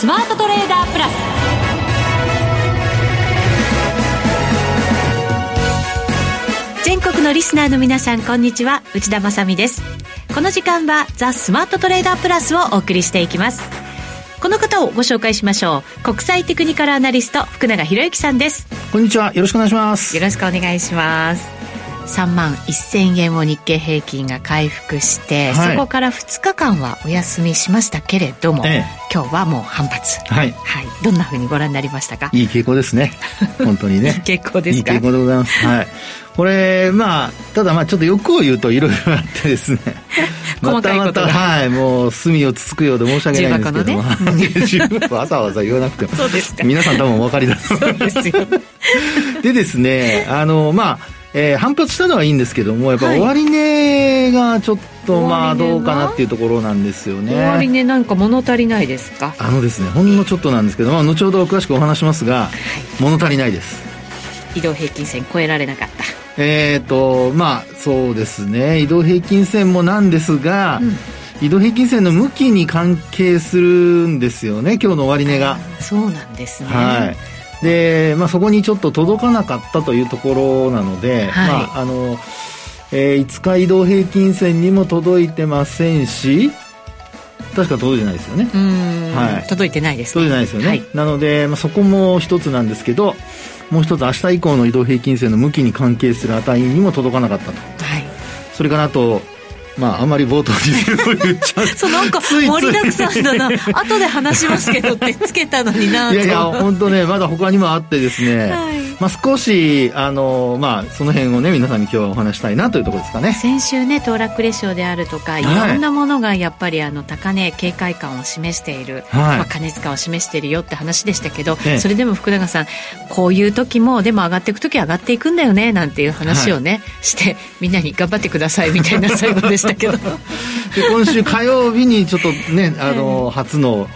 スマートトレーダープラス。全国のリスナーの皆さんこんにちは。内田まさです。この時間はザ・スマートトレーダープラスをお送りしていきます。この方をご紹介しましょう。国際テクニカルアナリスト福永博之さんです。こんにちは。よろしくお願いします。よろしくお願いします3万1000円を日経平均が回復して、はい、そこから2日間はお休みしましたけれども、ええ、今日はもう反発。はい、はい、どんなふうにご覧になりましたか？いい傾向ですね。本当にね。いい傾向ですか？いい傾向でございます。はい。これまあただまあちょっと欲を言うといろいろあってですね。細かいことが、ま、はい。もう隅をつつくようで申し訳ないんですけども、ね、わざわざ言わなくても。そうですか。皆さん多分お分かりだと思いますでですねあのまあえー、反発したのはいいんですけどもやっぱ終値がちょっとまあどうかなっていうところなんですよね。終値なんか物足りないですか？あのですねほんのちょっとなんですけど、まあ、後ほど詳しくお話しますが、はい、物足りないです。移動平均線超えられなかった。えっ、ー、とまあそうですね。移動平均線もなんですが、うん。移動平均線の向きに関係するんですよね今日の終値が。そうなんですね。はいで、まあ、そこにちょっと届かなかったというところなので、はい、まああのえー、5日移動平均線にも届いてませんし確か届いてないですよね。はい、届いてないです、ね、届いてないですよね、はい、なので、まあ、そこも一つなんですけどもう一つ明日以降の移動平均線の向きに関係する値にも届かなかったと、はい、それからあとまあ、あまり冒頭に言っちゃう。そうなんか盛りだくさんだな。後で話しますけどってつけたのにないやいや本当ねまだ他にもあってですね、はい。まあ、少しあの、まあ、その辺をね皆さんに今日はお話したいなというところですかね。先週ね騰落レシオであるとかい。ろんなものがやっぱりあの高値警戒感を示している、はい、まあ、過熱感を示しているよって話でしたけど、それでも福永さんこういう時もでも上がっていく時は上がっていくんだよねなんていう話をね、はい、してみんなに頑張ってくださいみたいな最後でしたけど。で今週火曜日にちょっとねあの初の、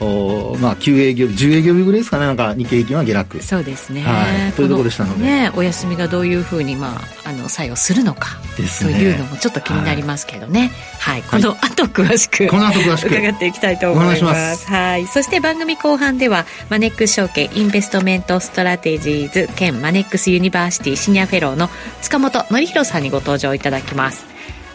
まあ、9営業10営業日ぐらいですかね。なんか日経平均は下落。そうですね、はい、というところでしたので、ね、お休みがどういうふうに、まあ、あの作用するのか、というのもちょっと気になりますけどね、はい、はい、この後詳しく、この後詳しく。伺っていきたいと思います。はい。そして番組後半ではマネックス証券インベストメントストラテジーズ兼マネックスユニバーシティシニアフェローの塚本憲弘さんにご登場いただきます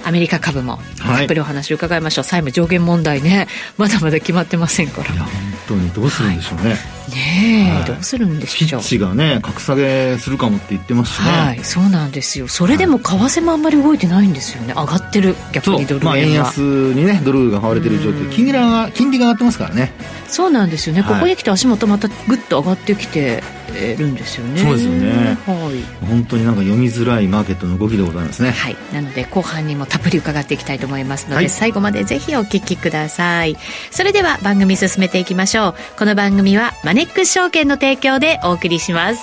アメリカ株もたっぷりお話を伺いましょう、はい、債務上限問題ね。まだまだ決まってませんから。いや本当にどうするんでしょうね、はいねえ、はい、どうするんでしょう。ピッチがね格下げするかもって言ってますしね。はいそうなんですよ。それでも為替もあんまり動いてないんですよね。上がってる逆にドル円は、まあ、円安にねドルが買われてる状況。金利が金利が上がってますからね。そうなんですよね、ここに来て足元またぐっと上がってきてるんですよねそうですよね、はい、本当になんか読みづらいマーケットの動きでございますね。はい。なので後半にもたっぷり伺っていきたいと思いますので、はい、最後までぜひお聞きください。それでは番組進めていきましょう。この番組はマネックス証券の提供でお送りします。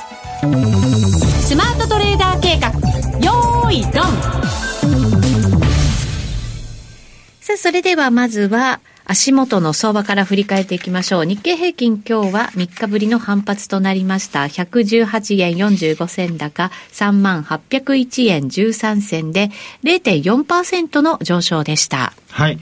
スマートトレーダー計画。よーいドン。さあそれではまずは足元の相場から振り返っていきましょう。日経平均今日は3日ぶりの反発となりました。118円45銭高、3万801円13銭で0.4%の上昇でした。はい。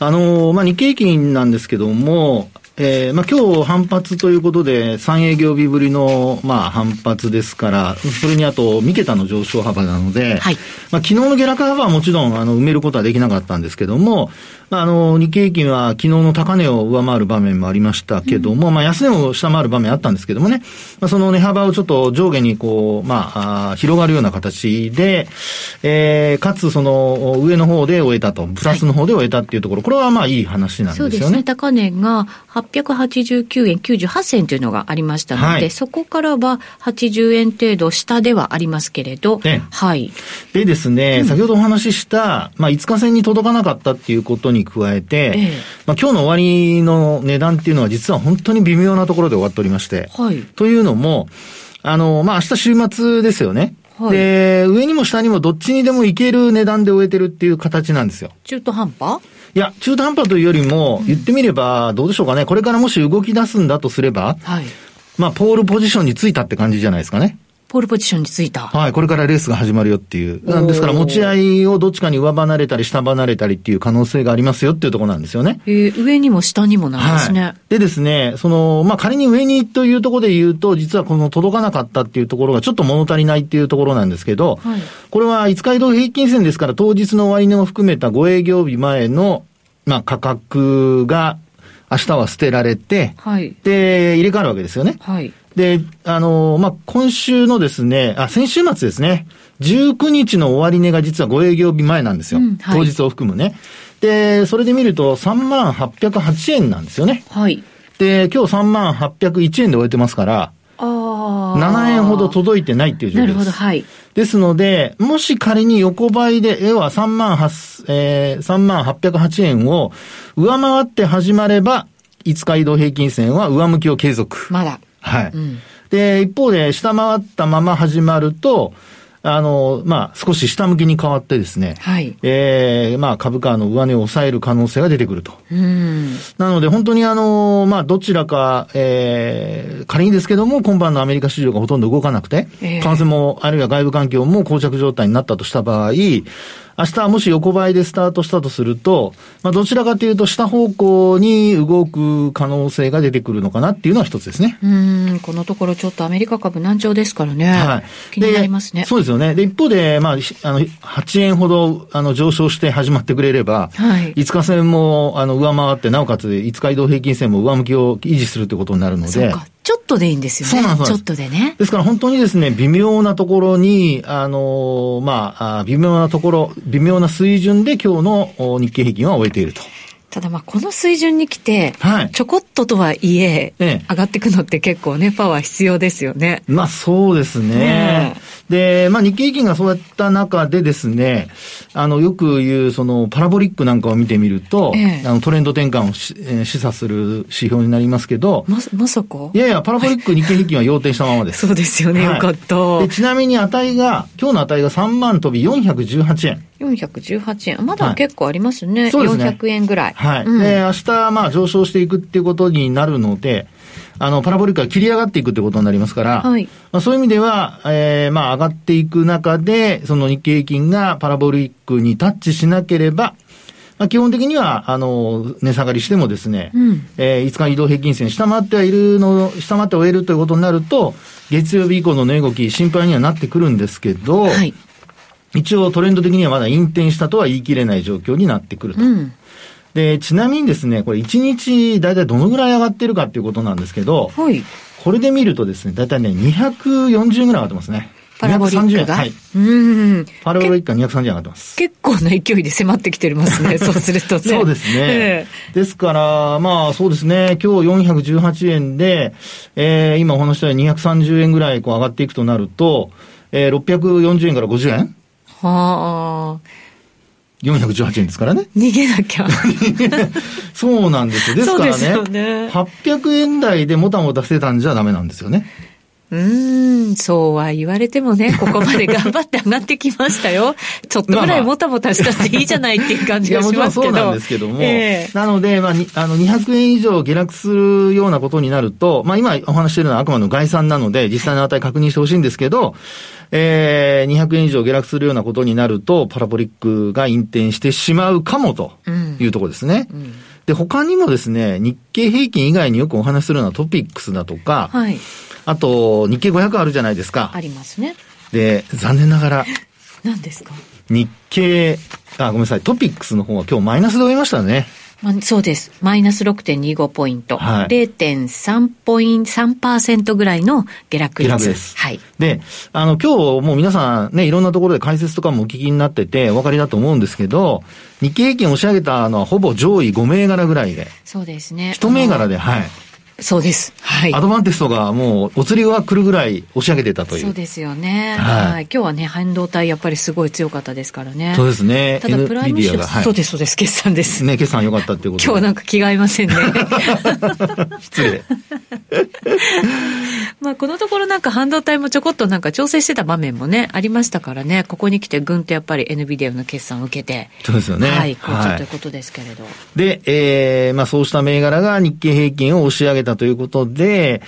あのー、まあ、日経平均なんですけども、えー、まあ、今日反発ということで、3営業日ぶりの、まあ、反発ですから、それにあと、三桁の上昇幅なので、はい、まあ、昨日の下落幅はもちろん、あの、埋めることはできなかったんですけども、まあ、あの、日経平均は昨日の高値を上回る場面もありましたけども、うん、まあ、安値を下回る場面あったんですけどもね、まあ、その値幅をちょっと上下にこう、まあ、あ広がるような形で、えー、かつその、上の方で終えたと、プラスの方で終えたっていうところ、はい、これはまあ、いい話なんですよね。そうですね。高値が889円98銭というのがありましたので、はい、そこからは80円程度下ではありますけれど、ね、はい。でですね、うん、先ほどお話しした、まあ、5日線に届かなかったっていうことにに加えて、ええ、まあ、今日の終わりの値段っていうのは実は本当に微妙なところで終わっておりまして、はい、というのも、あの、まあ、明日週末ですよね。はい、で、上にも下にもどっちにでもいける値段で終えてるっていう形なんですよ。中途半端？いや、中途半端というよりも、言ってみれば、どうでしょうかね。これからもし動き出すんだとすれば、はい、まあ、ポールポジションについたって感じじゃないですかね。ポールポジションについた。はい、これからレースが始まるよっていう。ですから持ち合いをどっちかに上離れたり下離れたりっていう可能性がありますよっていうところなんですよね。えー、上にも下にもなんですね。はい、でですね、その、まあ、仮に上にというところで言うと、実はこの届かなかったっていうところがちょっと物足りないっていうところなんですけど、はい、これは5日移動平均線ですから当日の終値も含めた5営業日前の、まあ、価格が明日は捨てられて、はい、で、入れ替わるわけですよね。はい。で、あのまあ、今週のですね、あ、先週末ですね、19日の終値が実は5営業日前なんですよ。うんはい、当日を含むね。で、それで見ると3万808円なんですよね。はい。で、今日3万801円で終えてますから、あ7円ほど届いてないっていう状況です。なるほど、はい。ですので、もし仮に横ばいで、要は3万8、えー、3万808円を上回って始まれば、5日移動平均線は上向きを継続。まだ。はい。うん、で、一方で、下回ったまま始まると、あの、まあ、少し下向きに変わってですね、はい。ええー、まあ、株価の上値を抑える可能性が出てくると。うん。なので、本当にあの、まあ、どちらか、ええー、仮にですけども、今晩のアメリカ市場がほとんど動かなくて、えー、為替も、あるいは外部環境も膠着状態になったとした場合、明日もし横ばいでスタートしたとすると、まあ、どちらかというと下方向に動く可能性が出てくるのかなっていうのは一つですね。うん、このところちょっとアメリカ株難聴ですからね。はい。気になりますね。そうですよね。で、一方で、まあ、あの、8円ほど、あの、上昇して始まってくれれば、はい。5日線も、あの、上回って、なおかつ5日移動平均線も上向きを維持するということになるので。そうか。ちょっとでいいんですよね。そうなんです。ちょっとでね。ですから本当にですね、微妙なところに、あの、まあ、微妙なところ、微妙な水準で今日の日経平均は終えていると。ただまあこの水準に来て、はい、ちょこっととはいえ、ええ、上がっていくのって結構ね、パワー必要ですよね。まあそうですね。ねで、まあ日経平均がそうやった中でですね、あの、よく言う、その、パラボリックなんかを見てみると、ええ、あの、トレンド転換をし、えー、示唆する指標になりますけど、ま、まさか？いやいや、パラボリック日経平均は要点したままです。そうですよね、はい、よかったで。ちなみに値が、今日の値が3万飛び418円。418円。まだ結構ありますね。はい、そうですね。400円ぐらい。はい。うん、で、明日、まあ上昇していくっていうことになるので、あの、パラボリックが切り上がっていくってことになりますから、はい。まあ、そういう意味では、えー、まあ上がっていく中で、その日経平均がパラボリックにタッチしなければ、まあ、基本的には、あの、値下がりしてもですね、うん、えー、5日移動平均線下回ってはいるの、下回って終えるということになると、月曜日以降の値動き、心配にはなってくるんですけど、はい、一応トレンド的にはまだ引転したとは言い切れない状況になってくると。うん、で、ちなみにですね、これ1日大体どのぐらい上がってるかっていうことなんですけど、はい、これで見るとですね、大体ね、240円ぐらい上がってますね。パラボリックが？はい。うん。パラボリックが230円上がってます。結構な勢いで迫ってきてますね。そうするとね。そうですね。えー、ですから、まあそうですね。今日418円で、えー、今お話したように230円ぐらいこう上がっていくとなると、えー、640円から50円はあ。418円ですからね。逃げなきゃ。そうなんですよ。ですからね、ね800円台でもたもたしてたんじゃダメなんですよね。うん、そうは言われてもね、ここまで頑張って上がってきましたよ。ちょっとぐらいもたもたしたっていいじゃないっていう感じがしますけど。そうなんですけども。えー、なので、まあ、あの、200円以上下落するようなことになると、まあ、今お話しているのはあくまでも概算なので、実際の値確認してほしいんですけど、えー、200円以上下落するようなことになると、パラボリックが引転してしまうかもというところですね。うんうん、で、他にもですね、日経平均以外によくお話しするのはトピックスだとか、はい、あと、日経500あるじゃないですか。ありますね。で、残念ながら、何ですか？日経、あ、ごめんなさい、トピックスの方は今日マイナスで終えましたね。まあ、そうです。マイナス6.25ポイント。はい、0.3ポイント、3%ぐらいの下落率。下落です。はい。で、あの、今日もう皆さんね、いろんなところで解説とかもお聞きになってて、お分かりだと思うんですけど、日経平均押し上げたのはほぼ上位5銘柄ぐらいで。そうですね。1銘柄で、はい。そうです。はい。アドバンテストがもう、お釣りが来るぐらい押し上げてたという。そうですよね。はい。はい、今日はね、半導体やっぱりすごい強かったですからね。そうですね。ただ、プライムショはい、そうです、そうです。決算です。ね、決算良かったっていうこと今日なんか気が合いませんね。失礼。まあ、このところなんか半導体もちょこっとなんか調整してた場面もね、ありましたからね、ここに来てぐんとやっぱり NVIDIA の決算を受けて。そうですよね。はい、好調ということですけれど。で、えー、まあそうした銘柄が日経平均を押し上げたたということで、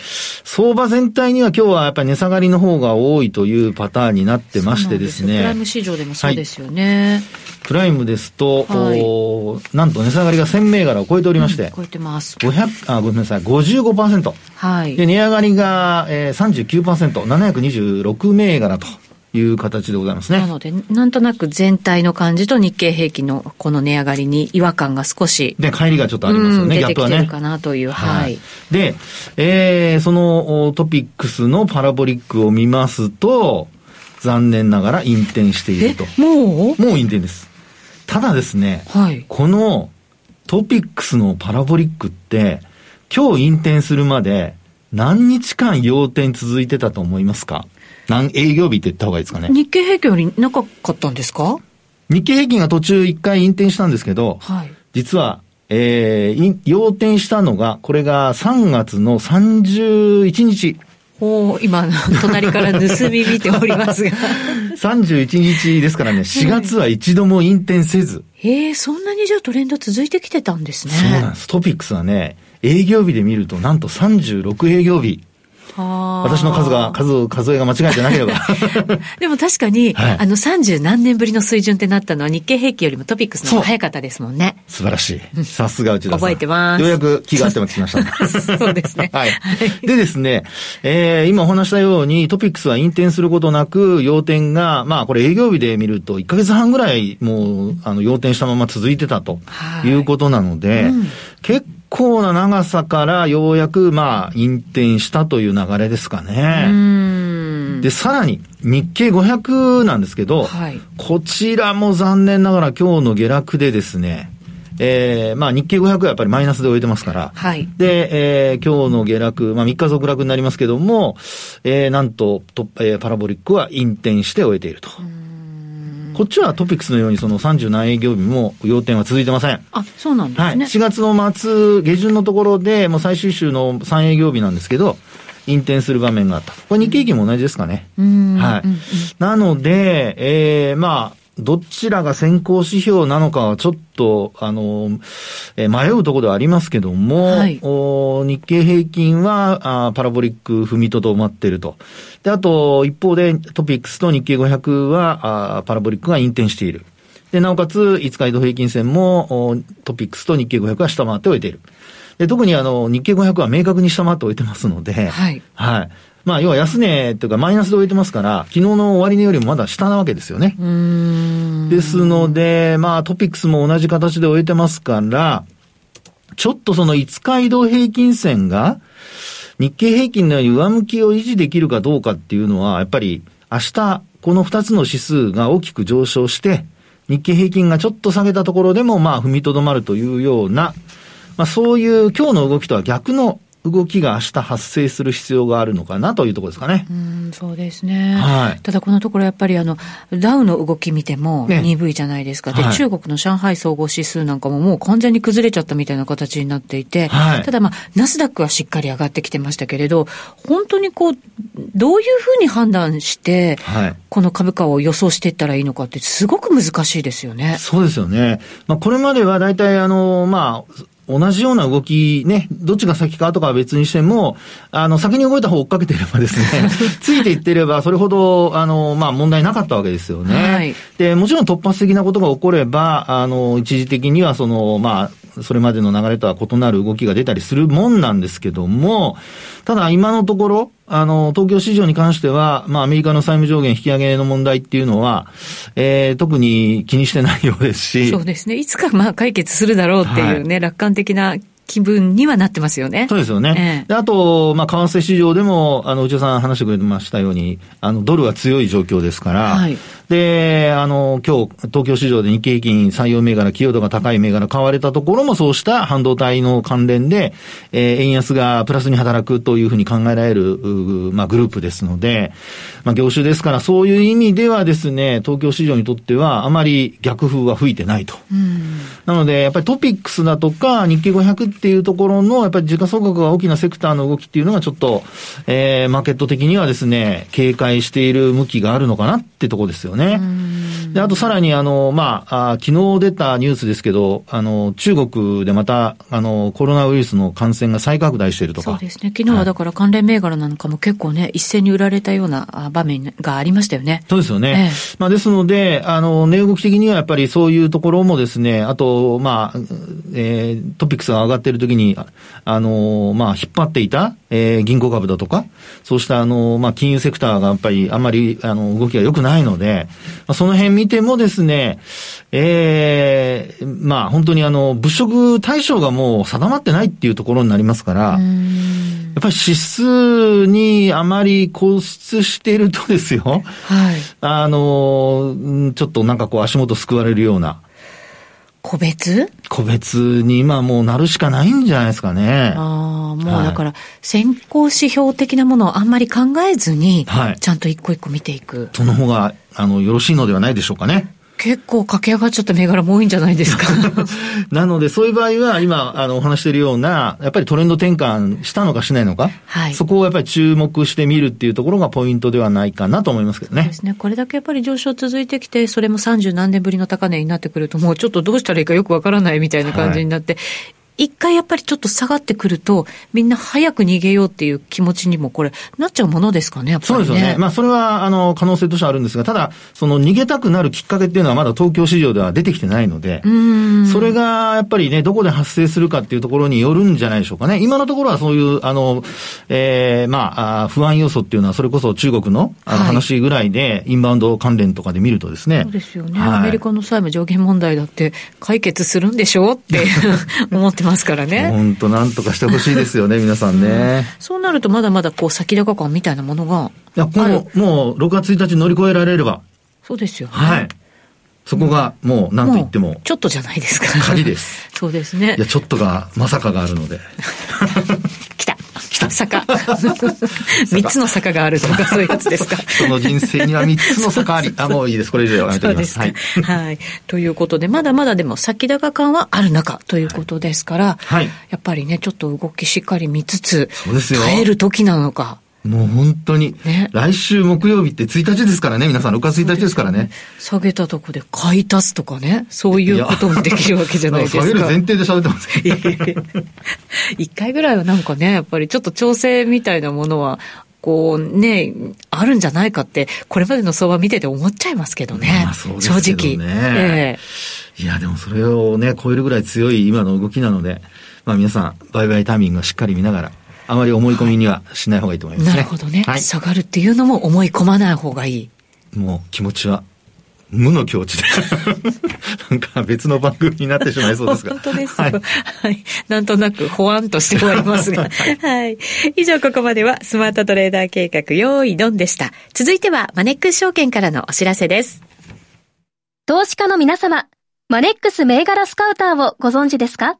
相場全体には今日はやっぱり値下がりの方が多いというパターンになってましてですね。プライム市場でもそうですよね。はいプライムですと、はい、なんと値下がりが1000銘柄を超えておりまして、うん、超えてます。500、あ、ごめんなさい、55%。はい。で、値上がりが、えー、39%、726銘柄と。いう形でございますね。なので、なんとなく全体の感じと日経平均のこの値上がりに違和感が少し。で、帰りがちょっとありますよね、ギャップはね。出てきてるかなという、はい。はい、で、えー、そのトピックスのパラボリックを見ますと、残念ながら引転していると。もう？もう引転です。ただですね、はい、このトピックスのパラボリックって、今日引転するまで何日間要点続いてたと思いますか？何営業日って言った方がいいですかね。日経平均より長かったんですか？日経平均が途中一回引転したんですけど、はい、実は、えー、要転したのが、これが3月の31日。お今、隣から盗み見ておりますが。31日ですからね、4月は一度も引転せず。へえ、そんなにじゃあトレンド続いてきてたんですね。そうなんです。トピックスはね、営業日で見るとなんと36営業日。私の数が、数、数えが間違えてなければ。でも確かに、はい、あの30何年ぶりの水準ってなったのは日経平均よりもトピックスの方が早かったですもんね。素晴らしい。さすが内田さん。覚えてます。ようやく気が合ってきました。そうですね。はい。でですね、えー、今お話したようにトピックスは引転することなく、要点が、まあこれ営業日で見ると1ヶ月半ぐらいもう、あの、要点したまま続いてたということなので、うん、結構な長さからようやく、まあ、引転したという流れですかね。で、さらに、日経500なんですけど、はい、こちらも残念ながら今日の下落でですね、えー、まあ日経500はやっぱりマイナスで終えてますから。はい。で、えー、今日の下落、まあ3日続落になりますけども、えー、なんと、とえー、パラボリックは引転して終えていると。こっちはトピックスのようにその30何営業日も要点は続いてません。あ、そうなんですね。はい。4月の末、下旬のところで、もう最終週の3営業日なんですけど、引転する場面があった。これ日経平均も同じですかね。うん、はい。なので、ええー、まあ、どちらが先行指標なのかはちょっと、あの、えー、迷うところではありますけども、はい、お日経平均はあパラボリック踏みとどまっていると。で、あと、一方でトピックスと日経500はあパラボリックが引転している。で、なおかつ、5日移動平均線もトピックスと日経500は下回って終えている。で、特にあの、日経500は明確に下回って終えてますので、はい。はい。まあ、要は安値というかマイナスで置いてますから、昨日の終値よりもまだ下なわけですよね。ですので、まあ、トピックスも同じ形で置いてますから、ちょっとその5日移動平均線が、日経平均のように上向きを維持できるかどうかっていうのは、やっぱり明日、この2つの指数が大きく上昇して、日経平均がちょっと下げたところでも、まあ、踏みとどまるというような、まあ、そういう今日の動きとは逆の動きが明日発生する必要があるのかなというところですかね。うん、そうですね。はい。ただこのところやっぱりあの、ダウの動き見ても鈍いじゃないですか。ね、で、はい、中国の上海総合指数なんかももう完全に崩れちゃったみたいな形になっていて、はい、ただまあ、ナスダックはしっかり上がってきてましたけれど、本当にこう、どういうふうに判断して、はい、この株価を予想していったらいいのかってすごく難しいですよね。そうですよね。まあ、これまでは大体あの、まあ、同じような動きね、どっちが先かとかは別にしても、あの、先に動いた方を追っかけていればですね、ついていってれば、それほど、あの、まあ、問題なかったわけですよね。はい、で、もちろん突発的なことが起これば、あの、一時的にはその、まあ、それまでの流れとは異なる動きが出たりするもんなんですけども、ただ今のところ、あの、東京市場に関しては、まあ、アメリカの債務上限引き上げの問題っていうのは、えー、特に気にしてないようですし。そうですね。いつかまあ解決するだろうっていうね、はい、楽観的な気分にはなってますよね。そうですよね。ええ、であと、まあ、為替市場でも、あの、内田さん話してくれましたように、あの、ドルは強い状況ですから、はい、で、あの、今日、東京市場で日経平均採用銘柄、寄与度が高い銘柄買われたところも、そうした半導体の関連で、えー、円安がプラスに働くというふうに考えられる、まあ、グループですので、まあ、業種ですから、そういう意味ではですね、東京市場にとっては、あまり逆風は吹いてないと。なので、やっぱりトピックスだとか、日経500っていうところの、やっぱり時価総額が大きなセクターの動きっていうのがちょっと、えー、マーケット的にはですね、警戒している向きがあるのかなってとこですよね。ね。で、あとさらに、あの、まあ、あ昨日出たニュースですけど、あの、中国でまた、あの、コロナウイルスの感染が再拡大しているとか。そうですね。昨日はだから関連銘柄なんかも結構ね、一斉に売られたような場面がありましたよね。そうですよね。ええ、まあ、ですので、あの、値動き的にはやっぱりそういうところもですね、あと、まあ、えー、トピックスが上がっているときに、あの、まあ、引っ張っていた、えー、銀行株だとか、そうしたあの、まあ、金融セクターがやっぱりあんまり、あの、動きが良くないので、まあ、その辺見てもですね、ええー、まあ、本当にあの、物色対象がもう定まってないっていうところになりますから、やっぱり指数にあまり固執しているとですよ、はい。あの、ちょっとなんかこう足元救われるような、個別？個別に今もうなるしかないんじゃないですかね。ああ、もうだから、先行指標的なものをあんまり考えずに、はい、ちゃんと一個一個見ていく。その方が、あの、よろしいのではないでしょうかね。結構駆け上がっちゃった銘柄も多いんじゃないですか。なので、そういう場合は、今、あの、お話しているような、やっぱりトレンド転換したのかしないのか、はい、そこをやっぱり注目してみるっていうところがポイントではないかなと思いますけどね。そうですね。これだけやっぱり上昇続いてきて、それも30何年ぶりの高値になってくると、もうちょっとどうしたらいいかよくわからないみたいな感じになって、はい一回やっぱりちょっと下がってくると、みんな早く逃げようっていう気持ちにもこれ、なっちゃうものですかね、やっぱり、ね、そうですよね。まあ、それは、あの、可能性としてはあるんですが、ただ、その逃げたくなるきっかけっていうのはまだ東京市場では出てきてないので、それがやっぱりね、どこで発生するかっていうところによるんじゃないでしょうかね。今のところはそういう、あの、ええー、まあ、不安要素っていうのは、それこそ中国のあの話ぐらいで、インバウンド関連とかで見るとですね。そうですよね。はい、アメリカの債務上限問題だって解決するんでしょうって 思ってますからね。本当なんとかしてほしいですよね、皆さんね、うん。そうなるとまだまだこう先高感みたいなものがいや、この、もう6月1日乗り越えられれば。そうですよ、ね、はい。そこがもう何と言っても。ちょっとじゃないですか。鍵です。そうですね。いや、ちょっとが、まさかがあるので。坂。三つの坂があるとか、そういうやつですか。人の人生には三つの坂あり。あ、もういいです。これ以上やめておきます。はい。はい。ということで、まだまだでも先高感はある中ということですから、はい。やっぱりね、ちょっと動きしっかり見つつ、そうですよ。耐える時なのか。もう本当に、ね、来週木曜日って1日ですからね、皆さん、6月1日ですからね。下げたとこで買い足すとかね、そういうこともできるわけじゃないですか。下げる前提で喋ってます。一回ぐらいはなんかね、やっぱりちょっと調整みたいなものは、こうね、あるんじゃないかって、これまでの相場見てて思っちゃいますけどね。まあ、そうですね正直。えー、いや、でもそれをね、超えるぐらい強い今の動きなので、まあ皆さん、売買タイミングをしっかり見ながら、あまり思い込みにはしない方がいいと思いますね。なるほどね、はい。下がるっていうのも思い込まない方がいい。もう気持ちは無の境地で なんか別の番組になってしまいそうですが。本当ですはい、はい。なんとなくほわんとして終わりますが。はい。以上ここまではスマートトレーダー計画用意ドンでした。続いてはマネックス証券からのお知らせです。投資家の皆様、マネックス銘柄スカウターをご存知ですか？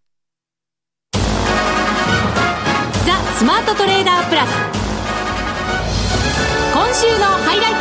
スマートトレーダープラス。今週のハイライト。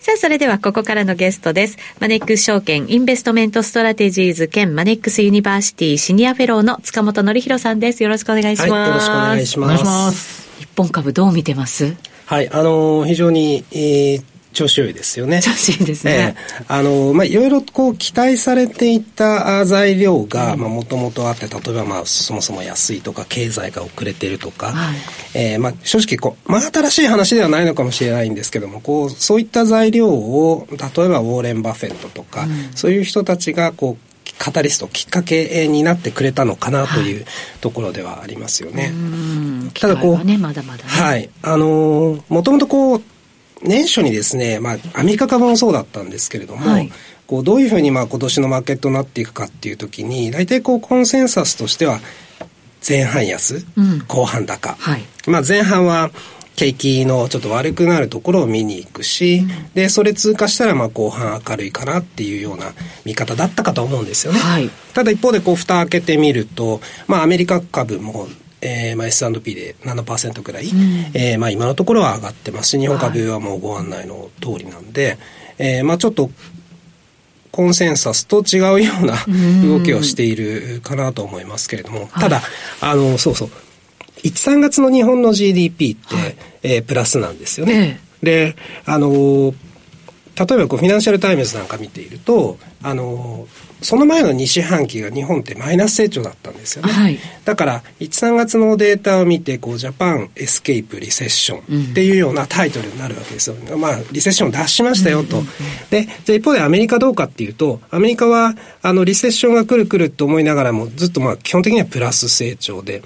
さあ、それではここからのゲストです。マネックス証券インベストメントストラテジーズ兼マネックスユニバーシティシニアフェローの塚本憲弘さんです。よろしくお願いします。はい、よろしくお願いします。日本株どう見てます？はい、あのー、非常に、えー、調子良いですよね。調子いいですね。えー、あの、まあ、いろいろこう期待されていた材料が、まあ、もともとあって、例えばまあ、そもそも安いとか、経済が遅れてるとか、はい、えー、まあ、正直こう、まあ、新しい話ではないのかもしれないんですけども、こう、そういった材料を、例えばウォーレン・バフェットとか、うん、そういう人たちが、こう、カタリスト、きっかけになってくれたのかなというところではありますよね。はい、ただこう、ね、まだまだ、ね、はい。あのもともとこう、年初にですね、まあ、アメリカ株もそうだったんですけれども、はい、こうどういうふうにまあ今年のマーケットになっていくかっていう時に、大体こうコンセンサスとしては、前半安、うん、後半高。はい、まあ前半は、景気のちょっと悪くなるところを見に行くし、うん、で、それ通過したらまあ後半明るいかなっていうような見方だったかと思うんですよね。はい、ただ一方でこう蓋開けてみると、まあアメリカ株もえーまあ、S&P で7%ぐらい、うん、えー、まあ、今のところは上がってます。し日本株はもうご案内の通りなんで、はい、えー、まあ、ちょっとコンセンサスと違うような動きをしているかなと思いますけれども、ただ、あの、そうそう、1、3月の日本の GDP って、はい、えー、プラスなんですよね。で、あの例えばこう Financial Times なんか見ていると、あのその前の2四半期が日本ってマイナス成長だったんですよね。はい、だから、1、3月のデータを見て、こう、 Japan escape recession っていうようなタイトルになるわけですよ。うん、まあ、リセッション脱しましたよと。で、じゃあ一方でアメリカどうかっていうと、アメリカは、あの、リセッションが来る来ると思いながらも、ずっとまあ、基本的にはプラス成長で、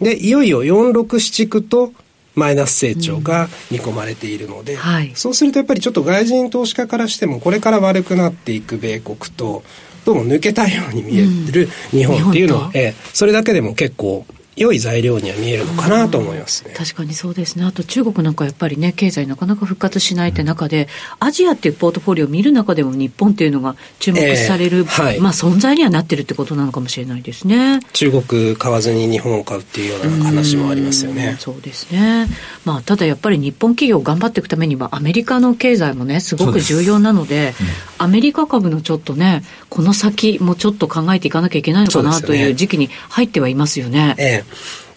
で、いよいよ4、6、7区とマイナス成長が見込まれているので、うんはい、そうするとやっぱりちょっと外人投資家からしてもこれから悪くなっていく米国とどうも抜けたように見える日本っていうのは、うん、えそれだけでも結構良い材料には見えるのかなと思いますね。確かにそうですね。あと中国なんかやっぱりね、経済なかなか復活しないって中で、アジアっていうポートフォリオを見る中でも日本っていうのが注目される、えーはい、まあ存在にはなってるってことなのかもしれないですね。中国買わずに日本を買うっていうような話もありますよね。うそうですね。まあただやっぱり日本企業頑張っていくためにはアメリカの経済もね、すごく重要なので、でうん、アメリカ株のちょっとね、この先もちょっと考えていかなきゃいけないのかなという時期に入ってはいますよね。ええ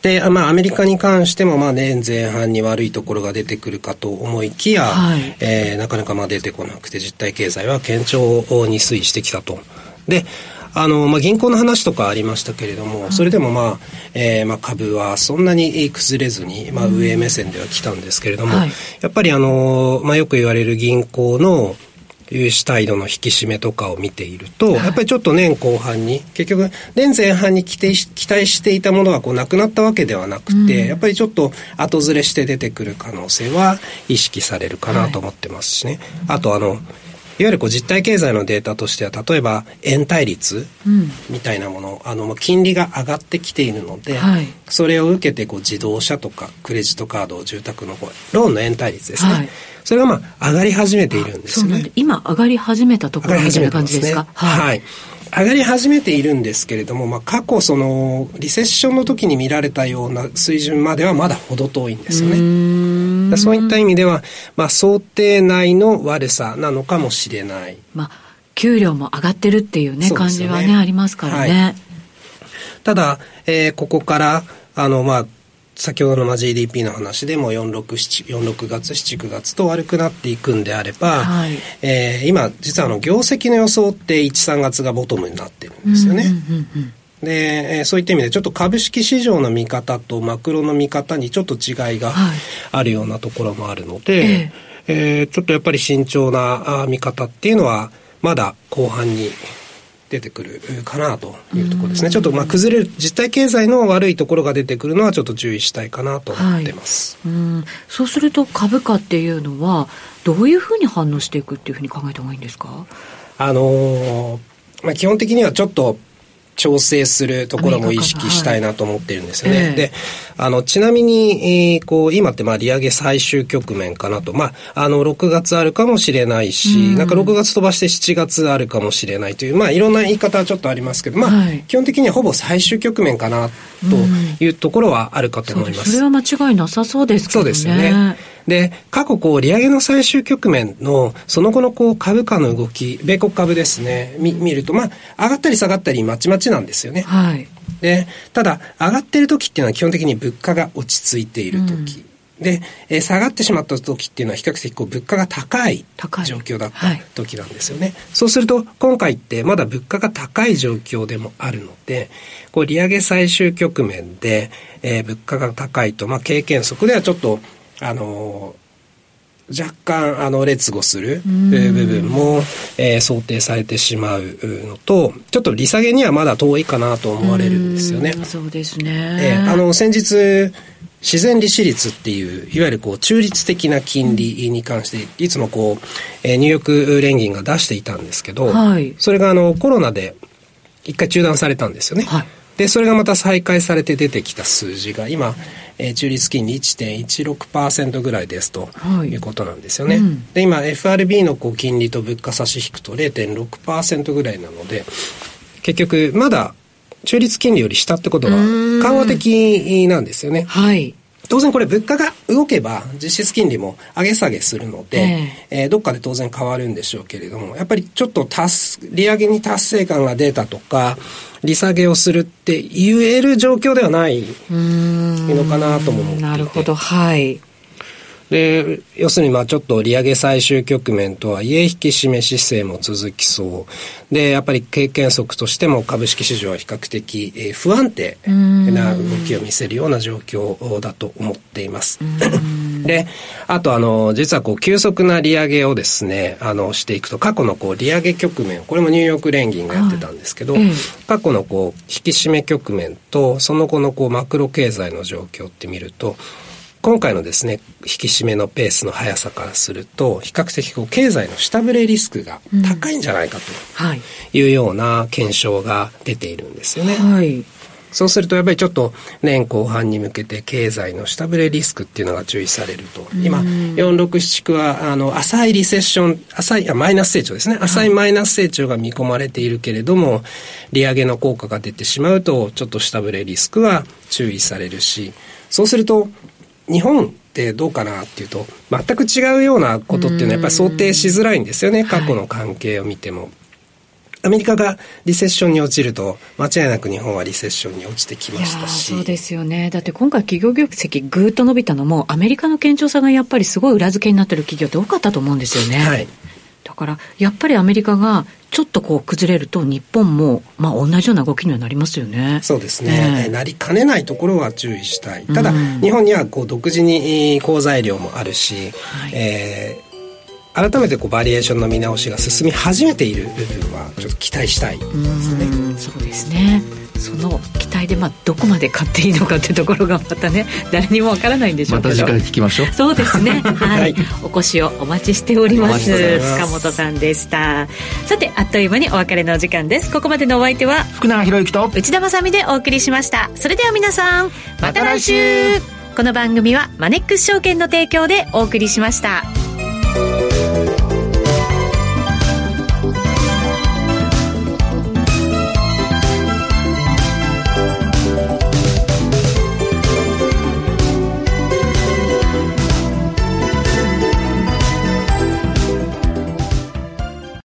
で、まあ、アメリカに関しても、まあ、年前半に悪いところが出てくるかと思いきや、はい、えー、なかなかまあ出てこなくて、実体経済は堅調に推移してきたと。で、あの、まあ、銀行の話とかありましたけれども、それでもまあ、えー、まあ、株はそんなに崩れずに、まあ、上目線では来たんですけれども、はい、やっぱりあの、まあ、よく言われる銀行の、融資態度の引き締めとかを見ていると、やっぱりちょっと年後半に、結局、年前半に期待期待していたものがこうなくなったわけではなくて、うん、やっぱりちょっと後ずれして出てくる可能性は意識されるかなと思ってますしね。はい、あと、あの、いわゆるこう実体経済のデータとしては、例えば延滞率みたいなもの、うん、あの、金利が上がってきているので、はい、それを受けてこう自動車とかクレジットカード、住宅のローンの延滞率ですね。はいそれがまあ上がり始めているんですね。今上がり始めたところみたいな感じですか、ね、はい。上がり始めているんですけれども、まあ、過去そのリセッションの時に見られたような水準まではまだ程遠いんですよね。そういった意味では、まあ、想定内の悪さなのかもしれない。まあ、給料も上がってるっていうね、ね感じはね、ありますからね。はい、ただ、えー、ここから、あの、まあ、先ほどのまあ GDP の話でも4、6、7、4、6月、7、9月と悪くなっていくんであれば、はい、えー、今、実はあの、業績の予想って1、3月がボトムになってるんですよね。で、えー、そういった意味でちょっと株式市場の見方とマクロの見方にちょっと違いがあるようなところもあるので、はい、え。えー、ちょっとやっぱり慎重な見方っていうのはまだ後半に出てくるかなというところですね。ちょっとまあ崩れる、実体経済の悪いところが出てくるのはちょっと注意したいかなと思ってます。はい、うん。そうすると株価っていうのは、どういうふうに反応していくっていうふうに考えた方がいいんですか？あのー、まあ基本的にはちょっと調整するところも意識したいなと思ってるんですよね。はい、で、あの、ちなみに、えー、こう、今ってまあ利上げ最終局面かなと。まあ、あの、6月あるかもしれないし、んなんか6月飛ばして7月あるかもしれないという、まあ、いろんな言い方はちょっとありますけど、まあ、はい、基本的にはほぼ最終局面かなというところはあるかと思います。それは間違いなさそうですけどね。そうですよね。で、過去こう、利上げの最終局面の、その後のこう、株価の動き、米国株ですね、み見ると、まあ、上がったり下がったりまちまちなんですよね。はい。で、ただ、上がってる時っていうのは基本的に物価が落ち着いている時。うんで、えー、下がってしまった時っていうのは比較的こう物価が高い状況だった時なんですよね。はい、そうすると今回ってまだ物価が高い状況でもあるので、こう利上げ最終局面で、えー、物価が高いと、まあ経験則ではちょっとあの若干あの劣後する部分も、えー、想定されてしまうのとちょっと利下げにはまだ遠いかなと思われるんですよね。そうですね、えー、あの先日自然利子率っていういわゆるこう中立的な金利に関していつもこう、えー、ニューヨーク連銀が出していたんですけど、はい、それがあのコロナで一回中断されたんですよね。はい、でそれがまた再開されて出てきた数字が今えー、中立金利1.16%ぐらいですということなんですよね。はいうん、で今 FRB のこう金利と物価差し引くと0.6%ぐらいなので結局まだ中立金利より下ってことは緩和的なんですよね。はい。当然これ物価が動けば実質金利も上げ下げするので、えー、えー、どっかで当然変わるんでしょうけれども、やっぱりちょっと達、利上げに達成感が出たとか、利下げをするって言える状況ではないのかなとも思っていて。なるほど、はい。で、要するにまあちょっと利上げ最終局面とはいえ引き締め姿勢も続きそう。で、やっぱり経験則としても株式市場は比較的、えー、不安定な動きを見せるような状況だと思っています。で、あとあの、実はこう急速な利上げをですね、あの、していくと過去のこう利上げ局面、これもニューヨーク連銀がやってたんですけど、はい、過去のこう引き締め局面とその後のこうマクロ経済の状況って見ると、今回のですね、引き締めのペースの速さからすると、比較的こう経済の下振れリスクが高いんじゃないかというような検証が出ているんですよね。はい。そうするとやっぱりちょっと年後半に向けて経済の下振れリスクっていうのが注意されると。今、467はあの浅いリセッション、浅い、あマイナス成長ですね。浅いマイナス成長が見込まれているけれども、利上げの効果が出てしまうと、ちょっと下振れリスクは注意されるし、そうすると日本ってどうかなっていうと全く違うようなことっていうのはやっぱり想定しづらいんですよね過去の関係を見ても。はいアメリカがリセッションに落ちると、間違いなく日本はリセッションに落ちてきましたし。そうですよね。だって今回企業業績ぐーっと伸びたのも、アメリカの堅調さがやっぱりすごい裏付けになってる企業って多かったと思うんですよね。はい。だからやっぱりアメリカがちょっとこう崩れると日本もまあ同じような動きにはなりますよね。そうですね。なりかねないところは注意したい。ただ、うん、日本にはこう独自に好材料もあるし、はい、えー、改めてこうバリエーションの見直しが進み始めている部分はちょっと期待したいですね。うそうですね。その期待で、まあ、どこまで買っていいのかっていうところがまたね 誰にもわからないんでしょうけど。また次回聞きましょう。そうですね。はい、はい、お越しをお待ちしております。塚本さんでした。さてあっという間にお別れのお時間です。ここまでのお相手は福永博之と内田まさでお送りしました。それでは皆さんまた来週。この番組はマネックス証券の提供でお送りしました。